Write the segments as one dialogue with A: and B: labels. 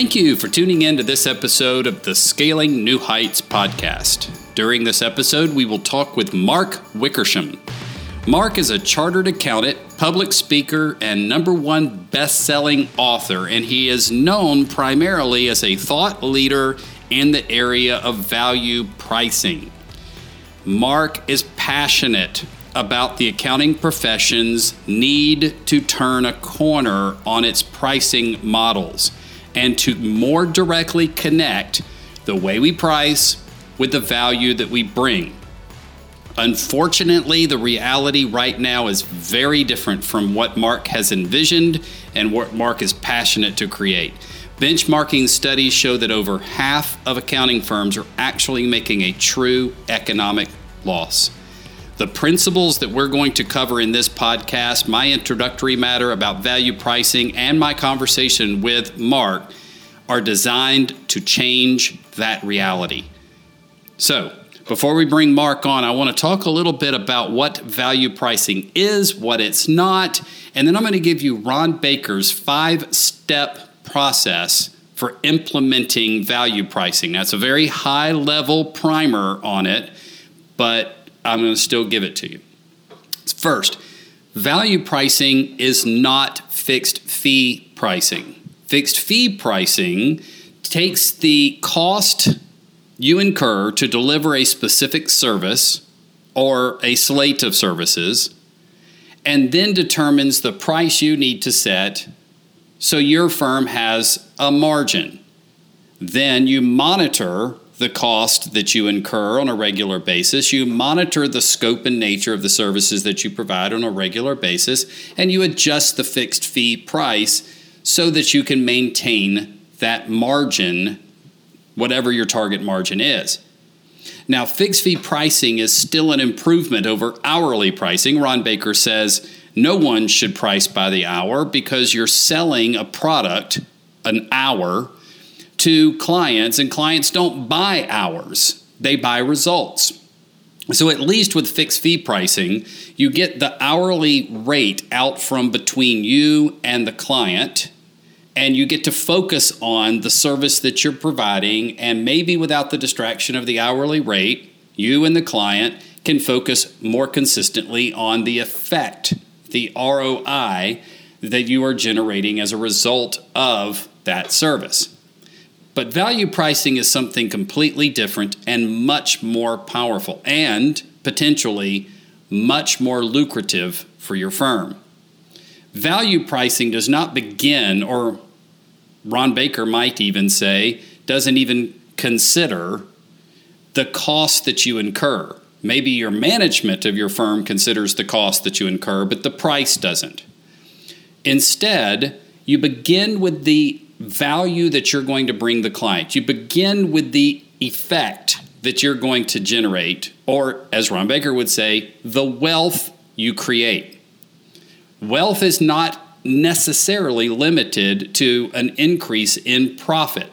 A: Thank you for tuning in to this episode of the Scaling New Heights podcast. During this episode, we will talk with Mark Wickersham. Mark is a chartered accountant, public speaker, and number one best selling author, and he is known primarily as a thought leader in the area of value pricing. Mark is passionate about the accounting profession's need to turn a corner on its pricing models and to more directly connect the way we price with the value that we bring. Unfortunately, the reality right now is very different from what Mark has envisioned and what Mark is passionate to create. Benchmarking studies show that over half of accounting firms are actually making a true economic loss. The principles that we're going to cover in this podcast, my introductory matter about value pricing, and my conversation with Mark are designed to change that reality. So, before we bring Mark on, I want to talk a little bit about what value pricing is, what it's not, and then I'm going to give you Ron Baker's five step process for implementing value pricing. That's a very high level primer on it, but I'm going to still give it to you. First, value pricing is not fixed fee pricing. Fixed fee pricing takes the cost you incur to deliver a specific service or a slate of services and then determines the price you need to set so your firm has a margin. Then you monitor the cost that you incur on a regular basis. You monitor the scope and nature of the services that you provide on a regular basis, and you adjust the fixed fee price so that you can maintain that margin, whatever your target margin is. Now, fixed fee pricing is still an improvement over hourly pricing. Ron Baker says no one should price by the hour because you're selling a product an hour to clients, and clients don't buy hours, they buy results. So, at least with fixed fee pricing, you get the hourly rate out from between you and the client, and you get to focus on the service that you're providing. And maybe without the distraction of the hourly rate, you and the client can focus more consistently on the effect, the ROI that you are generating as a result of that service. But value pricing is something completely different and much more powerful and potentially much more lucrative for your firm. Value pricing does not begin, or Ron Baker might even say, doesn't even consider the cost that you incur. Maybe your management of your firm considers the cost that you incur, but the price doesn't. Instead, you begin with the value that you're going to bring the client. You begin with the effect that you're going to generate, or as Ron Baker would say, the wealth you create. Wealth is not necessarily limited to an increase in profit.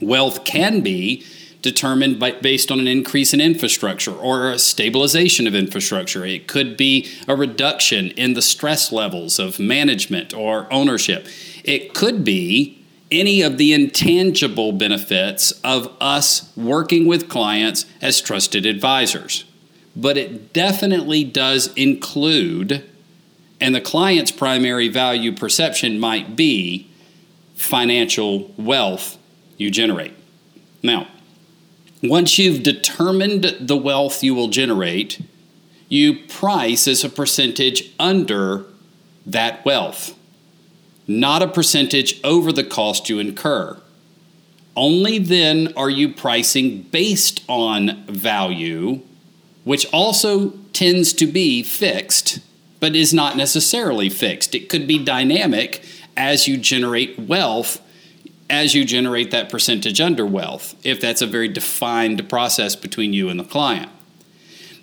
A: Wealth can be determined by, based on an increase in infrastructure or a stabilization of infrastructure. It could be a reduction in the stress levels of management or ownership. It could be any of the intangible benefits of us working with clients as trusted advisors. But it definitely does include, and the client's primary value perception might be financial wealth you generate. Now, once you've determined the wealth you will generate, you price as a percentage under that wealth not a percentage over the cost you incur. Only then are you pricing based on value, which also tends to be fixed, but is not necessarily fixed. It could be dynamic as you generate wealth, as you generate that percentage under wealth, if that's a very defined process between you and the client.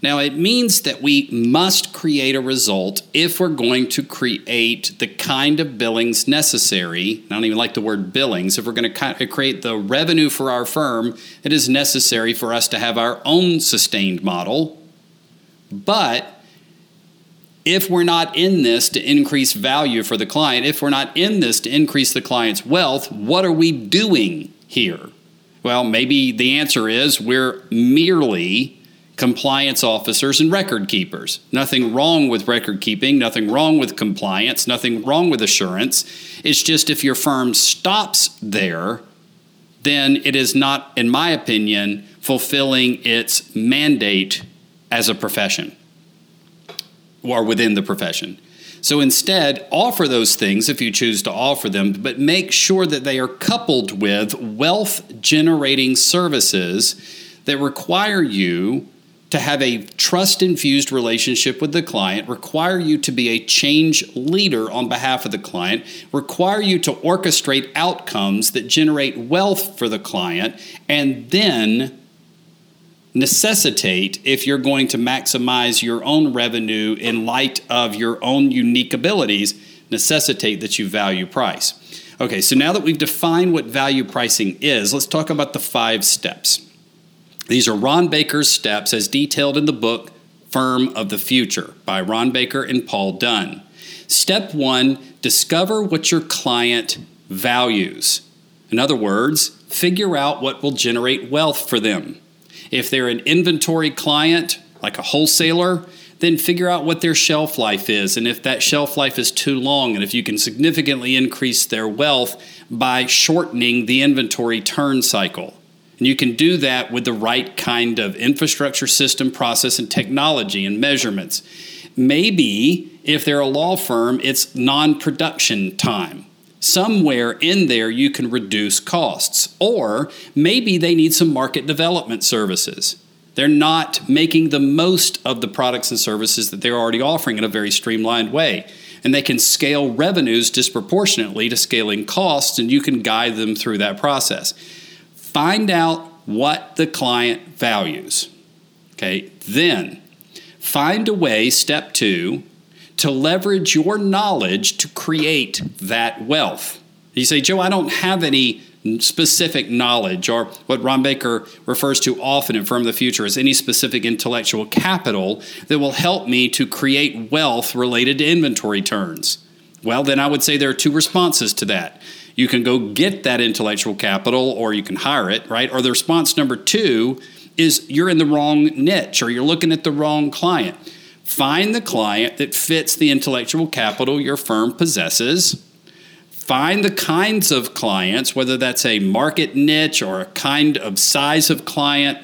A: Now, it means that we must create a result if we're going to create the kind of billings necessary. I don't even like the word billings. If we're going to create the revenue for our firm it is necessary for us to have our own sustained model. But if we're not in this to increase value for the client, if we're not in this to increase the client's wealth, what are we doing here? Well, maybe the answer is we're merely compliance officers and record keepers. Nothing wrong with record keeping, nothing wrong with compliance, nothing wrong with assurance. It's just if your firm stops there, then it is not, in my opinion, fulfilling its mandate as a profession or within the profession. So instead, offer those things if you choose to offer them, but make sure that they are coupled with wealth generating services that require you to have a trust infused relationship with the client, require you to be a change leader on behalf of the client, require you to orchestrate outcomes that generate wealth for the client, and then necessitate if you're going to maximize your own revenue in light of your own unique abilities, necessitate that you value price. Okay, so now that we've defined what value pricing is, let's talk about the five steps. These are Ron Baker's steps as detailed in the book Firm of the Future by Ron Baker and Paul Dunn. Step one discover what your client values. In other words, figure out what will generate wealth for them. If they're an inventory client, like a wholesaler, then figure out what their shelf life is and if that shelf life is too long and if you can significantly increase their wealth by shortening the inventory turn cycle. And you can do that with the right kind of infrastructure, system, process, and technology and measurements. Maybe if they're a law firm, it's non production time. Somewhere in there, you can reduce costs. Or maybe they need some market development services. They're not making the most of the products and services that they're already offering in a very streamlined way. And they can scale revenues disproportionately to scaling costs, and you can guide them through that process. Find out what the client values. Okay, then find a way, step two, to leverage your knowledge to create that wealth. You say, Joe, I don't have any specific knowledge, or what Ron Baker refers to often in Firm of the Future as any specific intellectual capital that will help me to create wealth related to inventory turns. Well, then I would say there are two responses to that. You can go get that intellectual capital or you can hire it, right? Or the response number two is you're in the wrong niche or you're looking at the wrong client. Find the client that fits the intellectual capital your firm possesses. Find the kinds of clients, whether that's a market niche or a kind of size of client,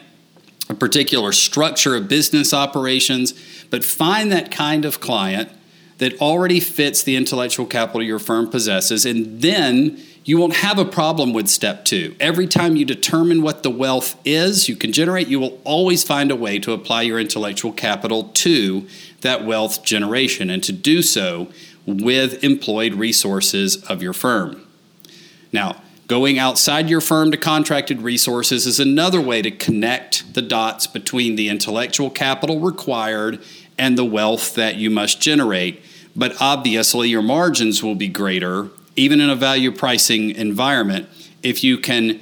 A: a particular structure of business operations, but find that kind of client that already fits the intellectual capital your firm possesses, and then you won't have a problem with step two. Every time you determine what the wealth is you can generate, you will always find a way to apply your intellectual capital to that wealth generation, and to do so with employed resources of your firm. Now, Going outside your firm to contracted resources is another way to connect the dots between the intellectual capital required and the wealth that you must generate. But obviously, your margins will be greater, even in a value pricing environment, if you can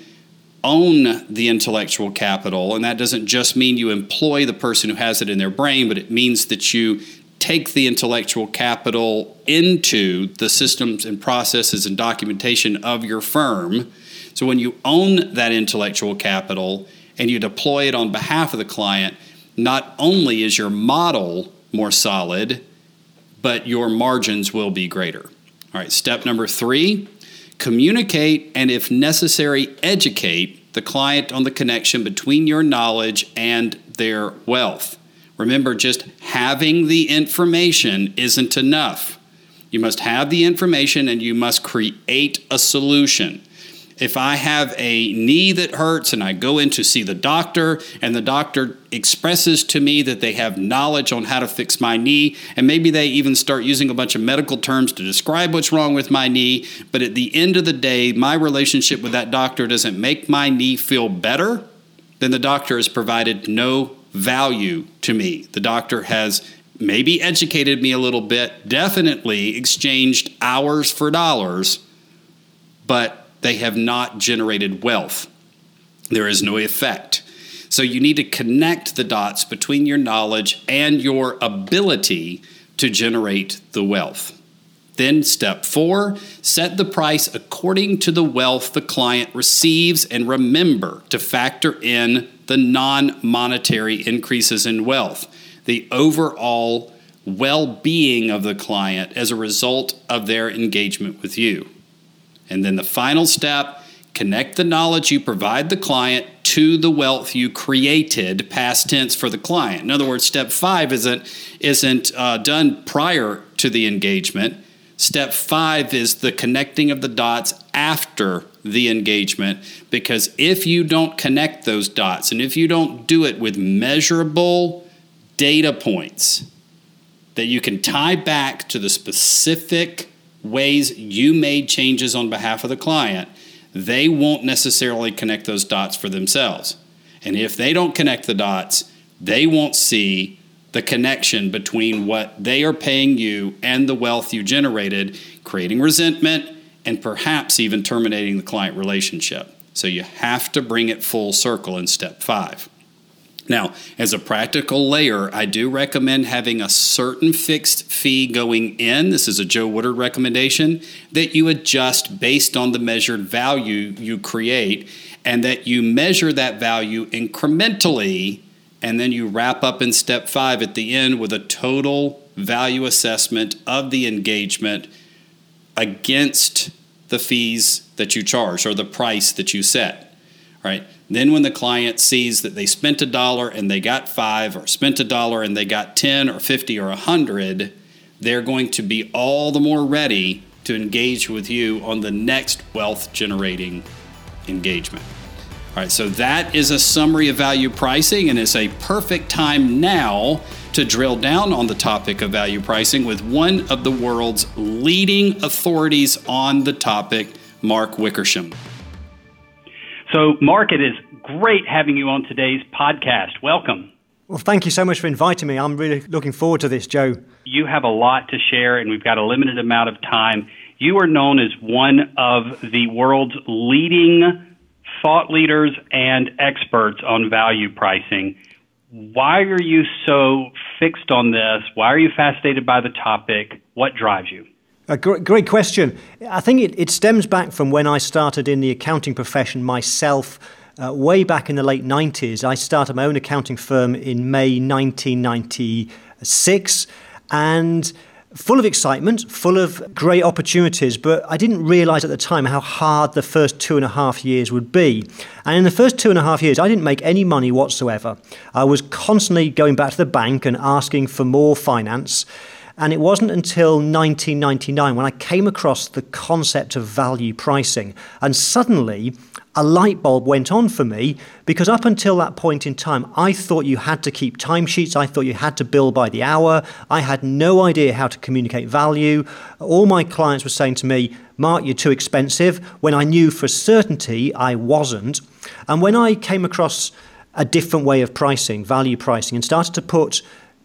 A: own the intellectual capital. And that doesn't just mean you employ the person who has it in their brain, but it means that you take the intellectual capital into the systems and processes and documentation of your firm. So when you own that intellectual capital and you deploy it on behalf of the client, not only is your model more solid, but your margins will be greater. All right, step number three communicate and, if necessary, educate the client on the connection between your knowledge and their wealth. Remember, just having the information isn't enough. You must have the information and you must create a solution if I have a knee that hurts and I go in to see the doctor, and the doctor expresses to me that they have knowledge on how to fix my knee, and maybe they even start using a bunch of medical terms to describe what's wrong with my knee, but at the end of the day, my relationship with that doctor doesn't make my knee feel better, then the doctor has provided no value to me. The doctor has maybe educated me a little bit, definitely exchanged hours for dollars, but they have not generated wealth. There is no effect. So you need to connect the dots between your knowledge and your ability to generate the wealth. Then, step four, set the price according to the wealth the client receives, and remember to factor in the non monetary increases in wealth, the overall well being of the client as a result of their engagement with you. And then the final step connect the knowledge you provide the client to the wealth you created past tense for the client. In other words step five isn't isn't uh, done prior to the engagement. Step five is the connecting of the dots after the engagement, because if you don't connect those dots and if you don't do it with measurable data points that you can tie back to the specific ways you made changes on behalf of the client, they won't necessarily connect those dots for themselves. And if they don't connect the dots, they won't see the connection between what they are paying you and the wealth you generated, creating resentment and perhaps even terminating the client relationship. So you have to bring it full circle in step five. Now, as a practical layer, I do recommend having a certain fixed fee going in. This is a Joe Woodard recommendation that you adjust based on the measured value you create and that you measure that value incrementally and then you wrap up in step five at the end with a total value assessment of the engagement against the fees that you charge or the price that you set. Right? Then when the client sees that they spent a dollar and they got five, or spent a dollar and they got 10 or 50 or 100, they're going to be all the more ready to engage with you on the next wealth generating engagement. All right, so that is a summary of value pricing, and it's a perfect time now to drill down on the topic of value pricing with one of the world's leading authorities on the topic, Mark Wickersham.
B: So, Mark, it is great having you on today's podcast. Welcome.
C: Well, thank you so much for inviting me. I'm really looking forward to this, Joe.
B: You have a lot to share, and we've got a limited amount of time. You are known as one of the world's leading thought leaders and experts on value pricing. Why are you so fixed on this? Why are you fascinated by the topic? What drives you?
C: A great, great question. I think it, it stems back from when I started in the accounting profession myself. Uh, way back in the late 90s, I started my own accounting firm in May 1996. And full of excitement, full of great opportunities, but I didn't realize at the time how hard the first two and a half years would be. And in the first two and a half years, I didn't make any money whatsoever. I was constantly going back to the bank and asking for more finance. And it wasn't until 1999 when I came across the concept of value pricing. And suddenly, a light bulb went on for me because up until that point in time, I thought you had to keep timesheets. I thought you had to bill by the hour. I had no idea how to communicate value. All my clients were saying to me, Mark, you're too expensive, when I knew for certainty I wasn't. And when I came across a different way of pricing, value pricing, and started to put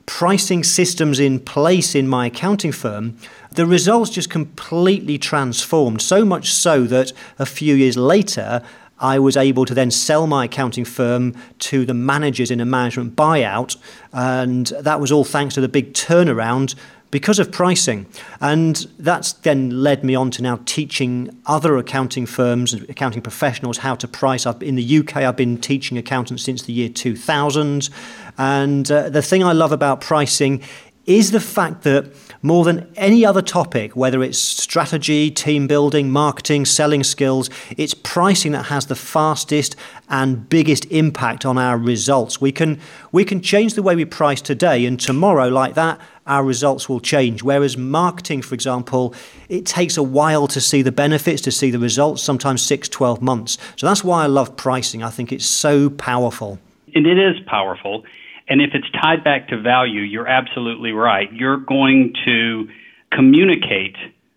C: pricing systems in place in my accounting firm, the results just completely transformed. So much so that a few years later, I was able to then sell my accounting firm to the managers in a management buyout. And that was all thanks to the big turnaround because of pricing. And that's then led me on to now teaching other accounting firms and accounting professionals how to price. I've, in the UK, I've been teaching accountants since the year 2000. And uh, the thing I love about pricing is the fact that more than any other topic, whether it's strategy, team building, marketing, selling skills, it's pricing that has the fastest and biggest impact on our results. We can we can change the way we price today and tomorrow like that our results will change. Whereas marketing, for example, it takes a while to see the benefits, to see the results, sometimes six, 12 months. So that's why I love pricing. I think it's so powerful.
B: And it is powerful. And if it's tied back to value, you're absolutely right. You're going to communicate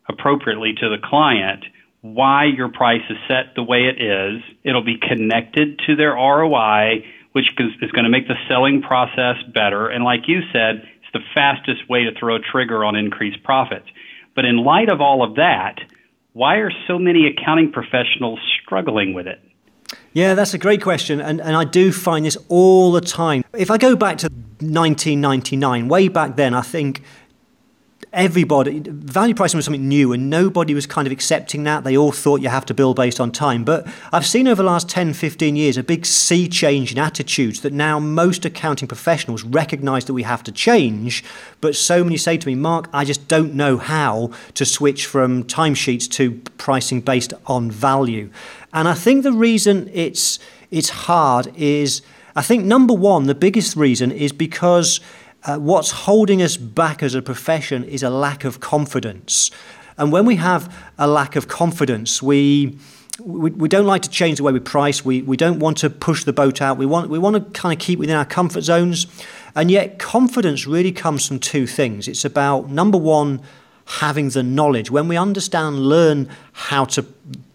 B: appropriately to the client why your price is set the way it is. It'll be connected to their ROI, which is going to make the selling process better. And like you said, it's the fastest way to throw a trigger on increased profits. But in light of all of that, why are so many accounting professionals struggling with it?
C: Yeah, that's a great question. And, and I do find this all the time. If I go back to 1999, way back then, I think everybody, value pricing was something new and nobody was kind of accepting that. They all thought you have to bill based on time. But I've seen over the last 10, 15 years a big sea change in attitudes that now most accounting professionals recognize that we have to change. But so many say to me, Mark, I just don't know how to switch from timesheets to pricing based on value. And I think the reason it's, it's hard is I think number one, the biggest reason is because uh, what's holding us back as a profession is a lack of confidence. And when we have a lack of confidence, we, we, we don't like to change the way we price. We, we don't want to push the boat out. We want, we want to kind of keep within our comfort zones. And yet, confidence really comes from two things. It's about, number one, having the knowledge. When we understand, learn how to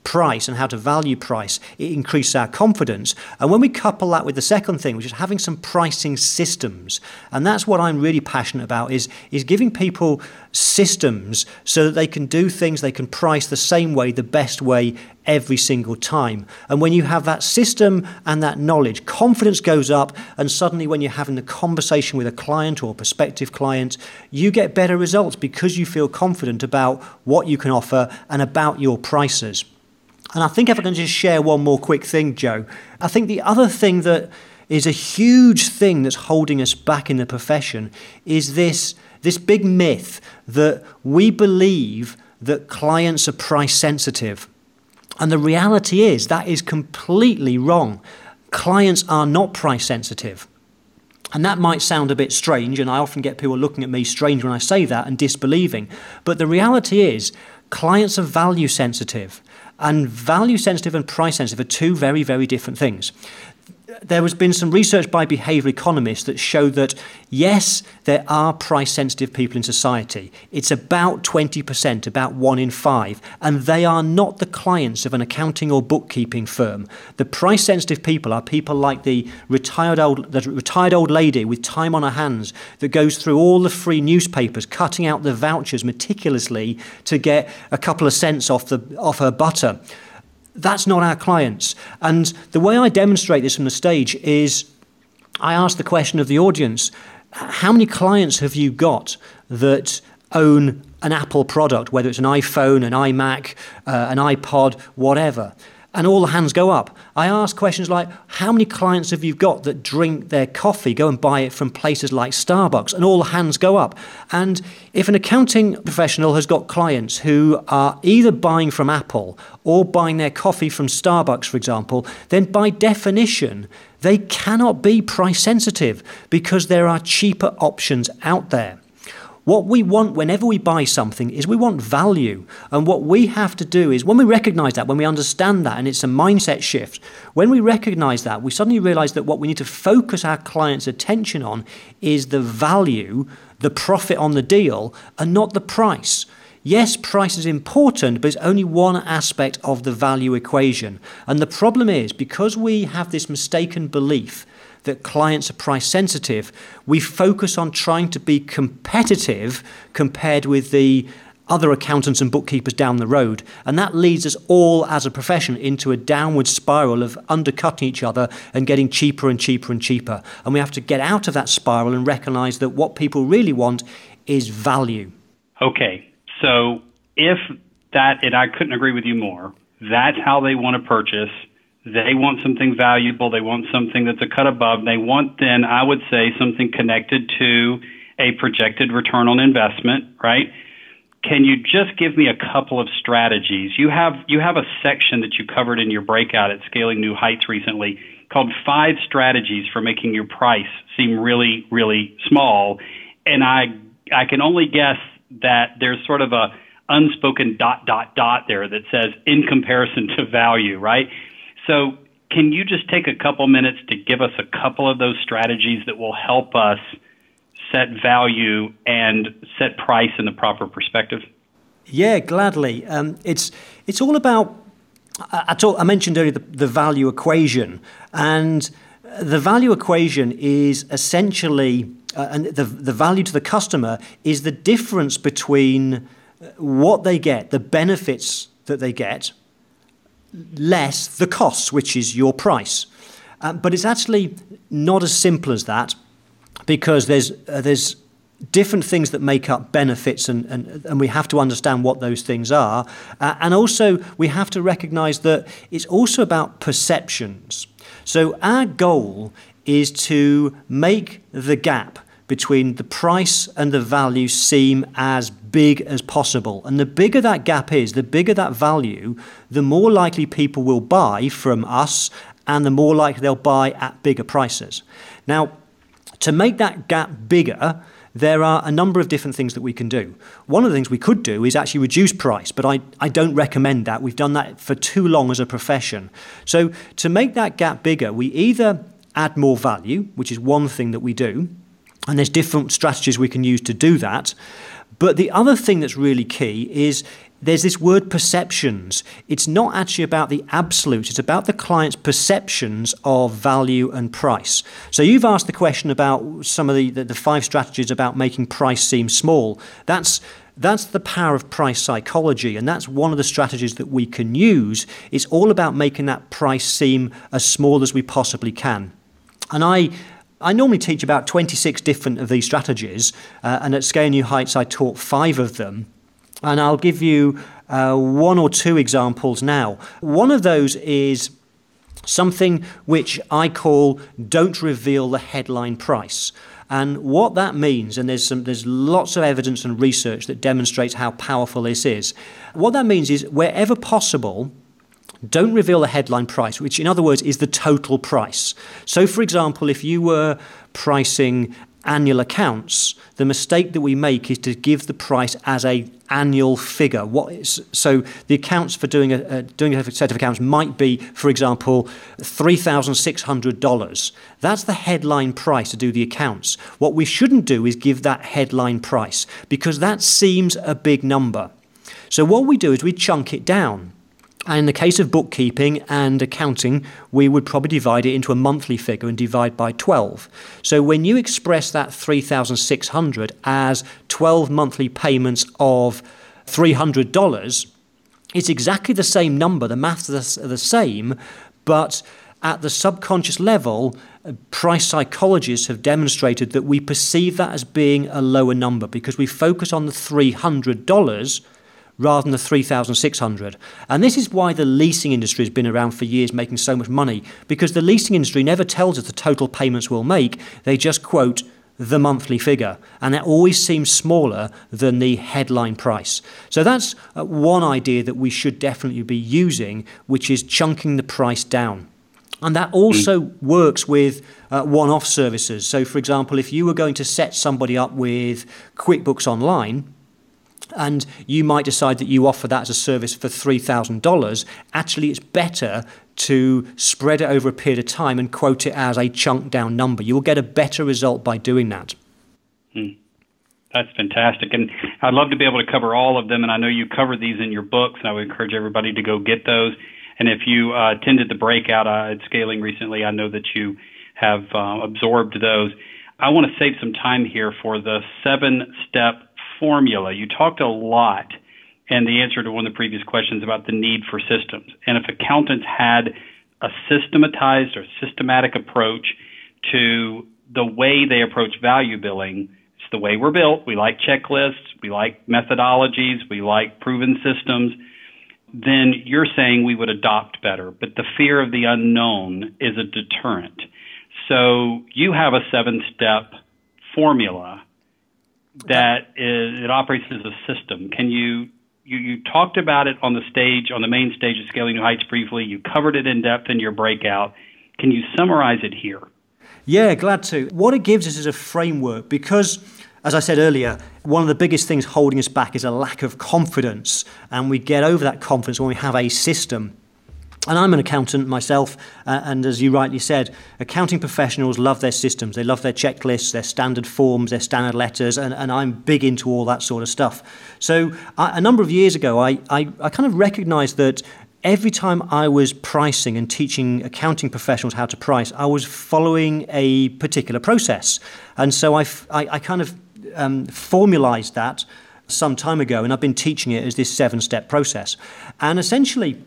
C: price and how to value price, it increases our confidence. And when we couple that with the second thing, which is having some pricing systems, and that's what I'm really passionate about, is, is giving people systems so that they can do things, they can price the same way, the best way every single time. And when you have that system and that knowledge, confidence goes up, and suddenly when you're having the conversation with a client or a prospective client, you get better results because you feel confident about what you can offer and about your prices. And I think if I can just share one more quick thing, Joe, I think the other thing that is a huge thing that's holding us back in the profession is this, this big myth that we believe that clients are price sensitive. And the reality is that is completely wrong. Clients are not price sensitive. And that might sound a bit strange, and I often get people looking at me strange when I say that and disbelieving. But the reality is, clients are value sensitive. And value sensitive and price sensitive are two very, very different things there has been some research by behaviour economists that show that yes, there are price sensitive people in society. It's about 20%, about one in five, and they are not the clients of an accounting or bookkeeping firm. The price sensitive people are people like the retired old, the retired old lady with time on her hands that goes through all the free newspapers, cutting out the vouchers meticulously to get a couple of cents off, the, off her butter. That's not our clients. And the way I demonstrate this from the stage is I ask the question of the audience how many clients have you got that own an Apple product, whether it's an iPhone, an iMac, uh, an iPod, whatever? And all the hands go up. I ask questions like, how many clients have you got that drink their coffee, go and buy it from places like Starbucks, and all the hands go up. And if an accounting professional has got clients who are either buying from Apple or buying their coffee from Starbucks, for example, then by definition, they cannot be price sensitive because there are cheaper options out there. What we want whenever we buy something is we want value. And what we have to do is when we recognize that, when we understand that, and it's a mindset shift, when we recognize that, we suddenly realize that what we need to focus our clients' attention on is the value, the profit on the deal, and not the price. Yes, price is important, but it's only one aspect of the value equation. And the problem is because we have this mistaken belief that clients are price sensitive, we focus on trying to be competitive compared with the other accountants and bookkeepers down the road. And that leads us all as a profession into a downward spiral of undercutting each other and getting cheaper and cheaper and cheaper. And we have to get out of that spiral and recognize that what people really want is value.
B: Okay. So if that, and I couldn't agree with you more, that's how they want to purchase they want something valuable. They want something that's a cut above. They want then, I would say, something connected to a projected return on investment, right? Can you just give me a couple of strategies? You have you have a section that you covered in your breakout at Scaling New Heights recently called Five Strategies for Making Your Price Seem Really, Really Small. And I I can only guess that there's sort of a unspoken dot dot dot there that says in comparison to value, right? So, can you just take a couple minutes to give us a couple of those strategies that will help us set value and set price in the proper perspective?
C: Yeah, gladly. Um, it's it's all about. I, talk, I mentioned earlier the, the value equation, and the value equation is essentially, uh, and the the value to the customer is the difference between what they get, the benefits that they get, less the costs, which is your price. Uh, but it's actually not as simple as that because there's, uh, there's different things that make up benefits, and, and, and we have to understand what those things are. Uh, and also, we have to recognize that it's also about perceptions. So, our goal is to make the gap between the price and the value seem as big as possible. And the bigger that gap is, the bigger that value, the more likely people will buy from us and the more likely they'll buy at bigger prices. Now, to make that gap bigger, there are a number of different things that we can do. One of the things we could do is actually reduce price, but I, I don't recommend that. We've done that for too long as a profession. So, to make that gap bigger, we either add more value, which is one thing that we do, and there's different strategies we can use to do that. But the other thing that's really key is there's this word perceptions. It's not actually about the absolute, it's about the client's perceptions of value and price. So you've asked the question about some of the, the, the five strategies about making price seem small. That's that's the power of price psychology, and that's one of the strategies that we can use. It's all about making that price seem as small as we possibly can. And I I normally teach about 26 different of these strategies, uh, and at Scale New Heights, I taught five of them. And I'll give you uh, one or two examples now. One of those is something which I call don't reveal the headline price. And what that means, and there's, some, there's lots of evidence and research that demonstrates how powerful this is. What that means is, wherever possible, don't reveal the headline price, which in other words is the total price. So, for example, if you were pricing annual accounts, the mistake that we make is to give the price as a annual figure. What is, so the accounts for doing a, a, doing a set of accounts might be, for example, three thousand six hundred dollars. That's the headline price to do the accounts. What we shouldn't do is give that headline price because that seems a big number. So what we do is we chunk it down. And in the case of bookkeeping and accounting, we would probably divide it into a monthly figure and divide by 12. So when you express that 3,600 as 12 monthly payments of $300, it's exactly the same number. The maths are the same, but at the subconscious level, uh, price psychologists have demonstrated that we perceive that as being a lower number because we focus on the $300 rather than the 3,600. And this is why the leasing industry has been around for years making so much money, because the leasing industry never tells us the total payments we'll make, they just quote the monthly figure, and it always seems smaller than the headline price. So that's uh, one idea that we should definitely be using, which is chunking the price down. And that also works with uh, one off services. So, for example, if you were going to set somebody up with QuickBooks Online, and you might decide that you offer that as a service for $3,000, actually it's better to spread it over a period of time and quote it as a chunk down number. You will get a better result by doing that.
B: Hmm. That's fantastic. And I'd love to be able to cover all of them. And I know you cover these in your books, and I would encourage everybody to go get those. And if you uh, attended the breakout uh, at Scaling recently, I know that you have uh, absorbed those. I want to save some time here for the seven step formula. You talked a lot in the answer to one of the previous questions about the need for systems. And if accountants had a systematized or systematic approach to the way they approach value billing, it's the way we're built. We like checklists, we like methodologies, we like proven systems. Then you're saying we would adopt better. But the fear of the unknown is a deterrent. So you have a seven step formula that is, it operates as a system. Can you, you you talked about it on the stage on the main stage of Scaling New Heights briefly. You covered it in depth in your breakout. Can you summarize it here?
C: Yeah, glad to. What it gives us is a framework because as I said earlier, one of the biggest things holding us back is a lack of confidence, and we get over that confidence when we have a system. And I'm an accountant myself, uh, and as you rightly said, accounting professionals love their systems. They love their checklists, their standard forms, their standard letters, and, and I'm big into all that sort of stuff. So I, a number of years ago, I, I, I kind of recognized that every time I was pricing and teaching accounting professionals how to price, I was following a particular process. And so I, kind of um, formalized that some time ago, and I've been teaching it as this seven step process. And essentially,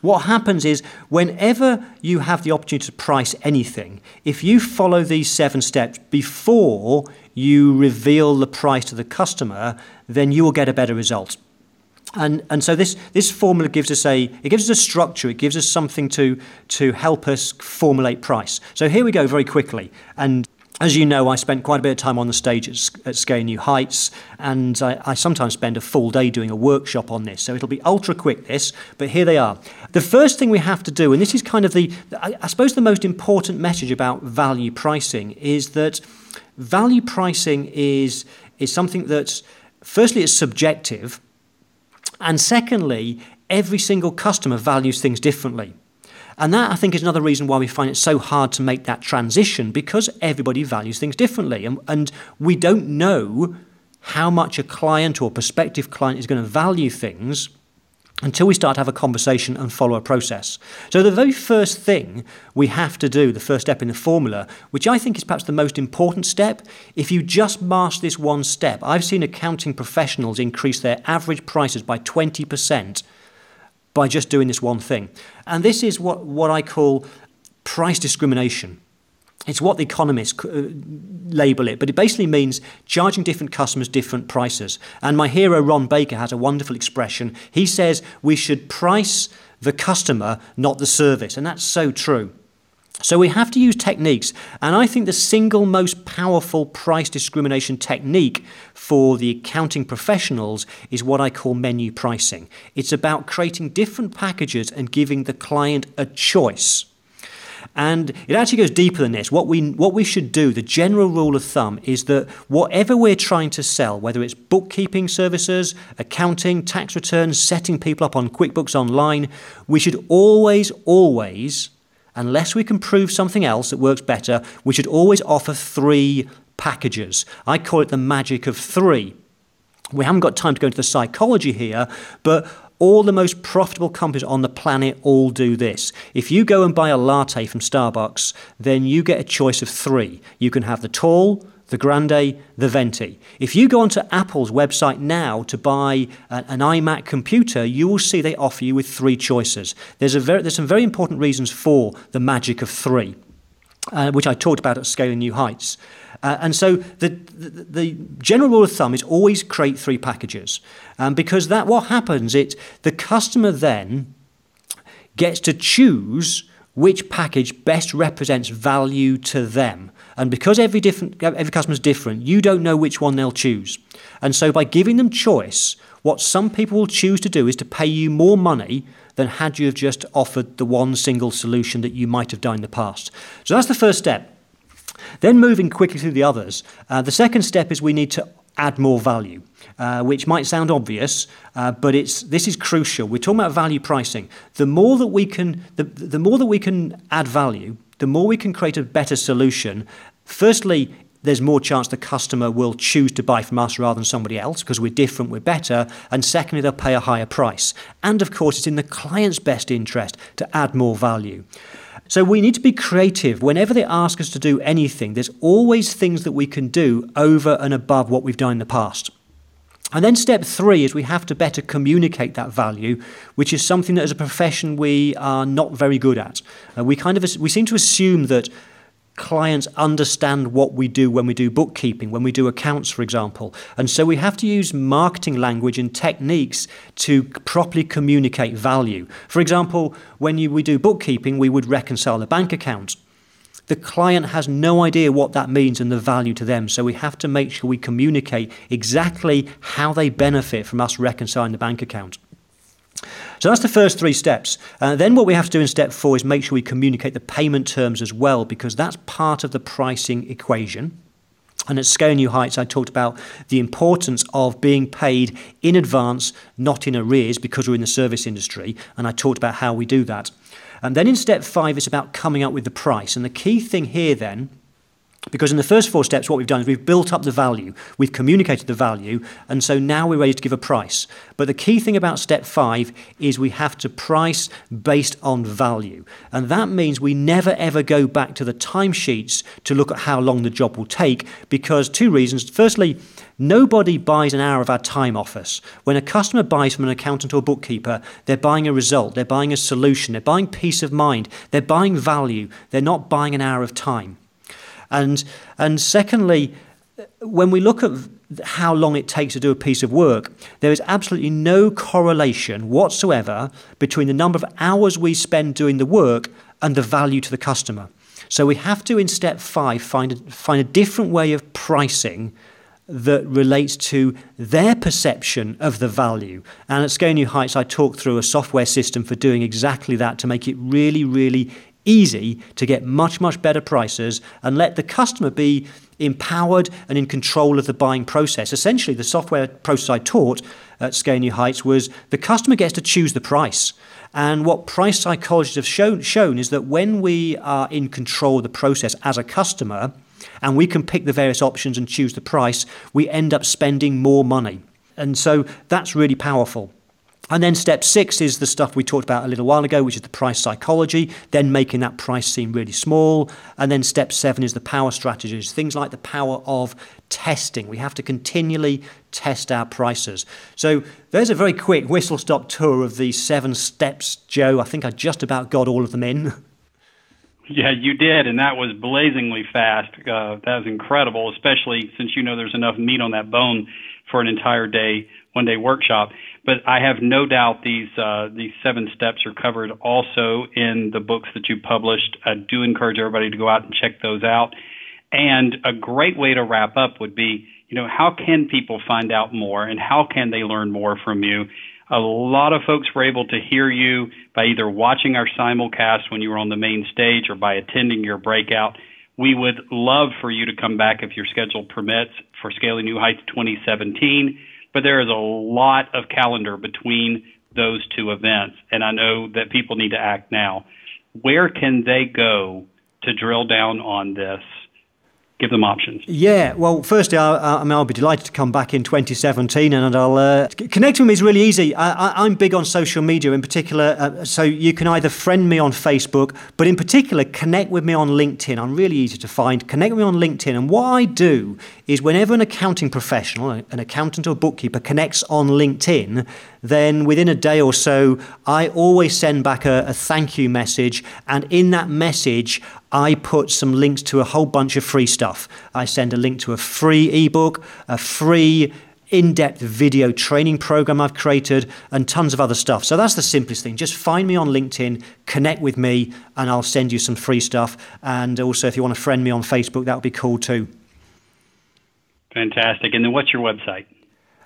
C: what happens is whenever you have the opportunity to price anything, if you follow these seven steps before you reveal the price to the customer, then you will get a better result. And, and so this, this formula gives us a it gives us a structure. It gives us something to to help us formulate price. So here we go very quickly. And as you know, I spent quite a bit of time on the stage at, at Scale New Heights, and I, I, sometimes spend a full day doing a workshop on this. So it'll be ultra quick, this, but here they are. The first thing we have to do, and this is kind of the, I, I suppose, the most important message about value pricing, is that value pricing is, is something that's, firstly, it's subjective, and secondly, every single customer values things differently. And that, I think, is another reason why we find it so hard to make that transition because everybody values things differently. And, and we don't know how much a client or prospective client is going to value things until we start to have a conversation and follow a process. So, the very first thing we have to do, the first step in the formula, which I think is perhaps the most important step, if you just master this one step, I've seen accounting professionals increase their average prices by 20% by just doing this one thing. And this is what, what I call price discrimination. It's what the economists uh, label it, but it basically means charging different customers different prices. And my hero, Ron Baker, has a wonderful expression. He says we should price the customer, not the service. And that's so true. So we have to use techniques, and I think the single most powerful price discrimination technique for the accounting professionals is what I call menu pricing. It's about creating different packages and giving the client a choice. And it actually goes deeper than this. What we, what we should do, the general rule of thumb, is that whatever we're trying to sell, whether it's bookkeeping services, accounting, tax returns, setting people up on QuickBooks Online, we should always, always unless we can prove something else that works better, we should always offer three packages. I call it the magic of three. We haven't got time to go into the psychology here, but all the most profitable companies on the planet all do this. If you go and buy a latte from Starbucks, then you get a choice of three. You can have the tall, the Grande, the Venti. If you go onto Apple's website now to buy an iMac computer, you will see they offer you with three choices. There's, very, there's some very important reasons for the magic of three, uh, which I talked about at Scaling New Heights. Uh, and so the, the, the, general rule of thumb is always create three packages, um, because that what happens it the customer then gets to choose which package best represents value to them. And because every different every customer is different, you don't know which one they'll choose. And so by giving them choice, what some people will choose to do is to pay you more money than had you have just offered the one single solution that you might have done in the past. So that's the first step. Then moving quickly through the others, uh, the second step is we need to add more value, uh, which might sound obvious, uh, but it's this is crucial. We're talking about value pricing. The more that we can, the, the more that we can add value, the more we can create a better solution, Firstly, there's more chance the customer will choose to buy from us rather than somebody else because we're different, we're better. And secondly, they'll pay a higher price. And of course, it's in the client's best interest to add more value. So we need to be creative. Whenever they ask us to do anything, there's always things that we can do over and above what we've done in the past. And then step three is we have to better communicate that value, which is something that as a profession we are not very good at. Uh, we kind of we seem to assume that clients understand what we do when we do bookkeeping, when we do accounts, for example. And so we have to use marketing language and techniques to properly communicate value. For example, when you, we do bookkeeping, we would reconcile a bank account. The client has no idea what that means and the value to them. So we have to make sure we communicate exactly how they benefit from us reconciling the bank account. So that's the first three steps. Uh, then what we have to do in step four is make sure we communicate the payment terms as well, because that's part of the pricing equation. And at Scale New Heights, I talked about the importance of being paid in advance, not in arrears, because we're in the service industry. And I talked about how we do that. And then in step five, it's about coming up with the price. And the key thing here then Because in the first four steps, what we've done is we've built up the value, we've communicated the value, and so now we're ready to give a price. But the key thing about step five is we have to price based on value. And that means we never ever go back to the timesheets to look at how long the job will take, because two reasons. Firstly, Nobody buys an hour of our time off us. When a customer buys from an accountant or bookkeeper, they're buying a result, they're buying a solution, they're buying peace of mind, they're buying value, they're not buying an hour of time. And, and secondly, when we look at how long it takes to do a piece of work, there is absolutely no correlation whatsoever between the number of hours we spend doing the work and the value to the customer. So we have to, in step five, find a, find a different way of pricing that relates to their perception of the value. And at Scale New Heights, I talk through a software system for doing exactly that to make it really, really easy to get much, much better prices and let the customer be empowered and in control of the buying process. Essentially, the software process I taught at Scale New Heights was the customer gets to choose the price. And what price psychologists have shown, shown is that when we are in control of the process as a customer, and we can pick the various options and choose the price, we end up spending more money. And so that's really powerful. And then step six is the stuff we talked about a little while ago, which is the price psychology, then making that price seem really small. And then step seven is the power strategies, things like the power of testing. We have to continually test our prices. So there's a very quick whistle stop tour of the seven steps, Joe. I think I just about got all of them in.
B: Yeah, you did, and that was blazingly fast. Uh, that was incredible, especially since you know there's enough meat on that bone for an entire day, one day workshop. But I have no doubt these uh, these seven steps are covered also in the books that you published. I do encourage everybody to go out and check those out. And a great way to wrap up would be, you know, how can people find out more, and how can they learn more from you? A lot of folks were able to hear you by either watching our simulcast when you were on the main stage or by attending your breakout. We would love for you to come back if your schedule permits for Scaling New Heights 2017, but there is a lot of calendar between those two events, and I know that people need to act now. Where can they go to drill down on this? Give them options.
C: Yeah, well, firstly, I, I mean, I'll be delighted to come back in 2017, and I'll uh, connect with me is really easy. I, am big on social media, in particular, uh, so you can either friend me on Facebook, but in particular, connect with me on LinkedIn. I'm really easy to find. Connect with me on LinkedIn, and what I do is whenever an accounting professional, an accountant or bookkeeper, connects on LinkedIn, then within a day or so, I always send back a, a, thank you message. And in that message, I put some links to a whole bunch of free stuff. I send a link to a free ebook, a free in depth video training program I've created, and tons of other stuff. So that's the simplest thing. Just find me on LinkedIn, connect with me, and I'll send you some free stuff. And also, if you want to friend me on Facebook, that would be cool too.
B: Fantastic. And then what's your website?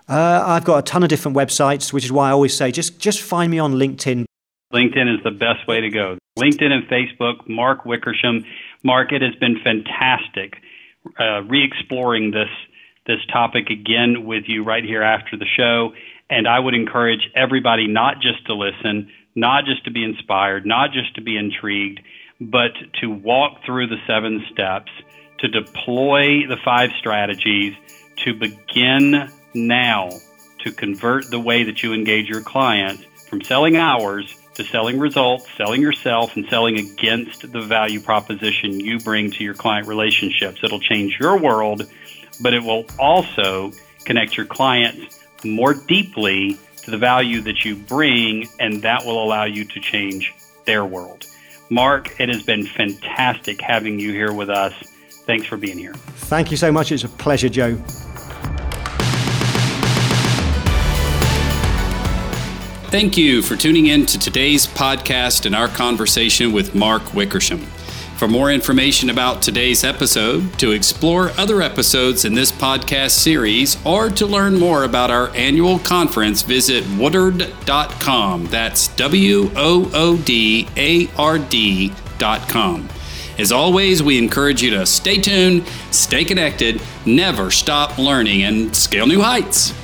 C: Uh, I've got a ton of different websites, which is why I always say just just find me on LinkedIn.
B: LinkedIn is the best way to go. LinkedIn and Facebook. Mark Wickersham. Mark, it has been fantastic uh, re-exploring this this topic again with you right here after the show. And I would encourage everybody not just to listen, not just to be inspired, not just to be intrigued, but to walk through the seven steps, to deploy the five strategies, to begin now to convert the way that you engage your clients from selling hours to selling results, selling yourself, and selling against the value proposition you bring to your client relationships. It'll change your world, but it will also connect your clients more deeply to the value that you bring, and that will allow you to change their world. Mark, it has been fantastic having you here with us. Thanks for being here.
C: Thank you so much. It's a pleasure, Joe.
A: Thank you for tuning in to today's podcast and our conversation with Mark Wickersham. For more information about today's episode, to explore other episodes in this podcast series, or to learn more about our annual conference, visit woodard.com. That's W O O D A R D.com. As always, we encourage you to stay tuned, stay connected, never stop learning, and scale new heights.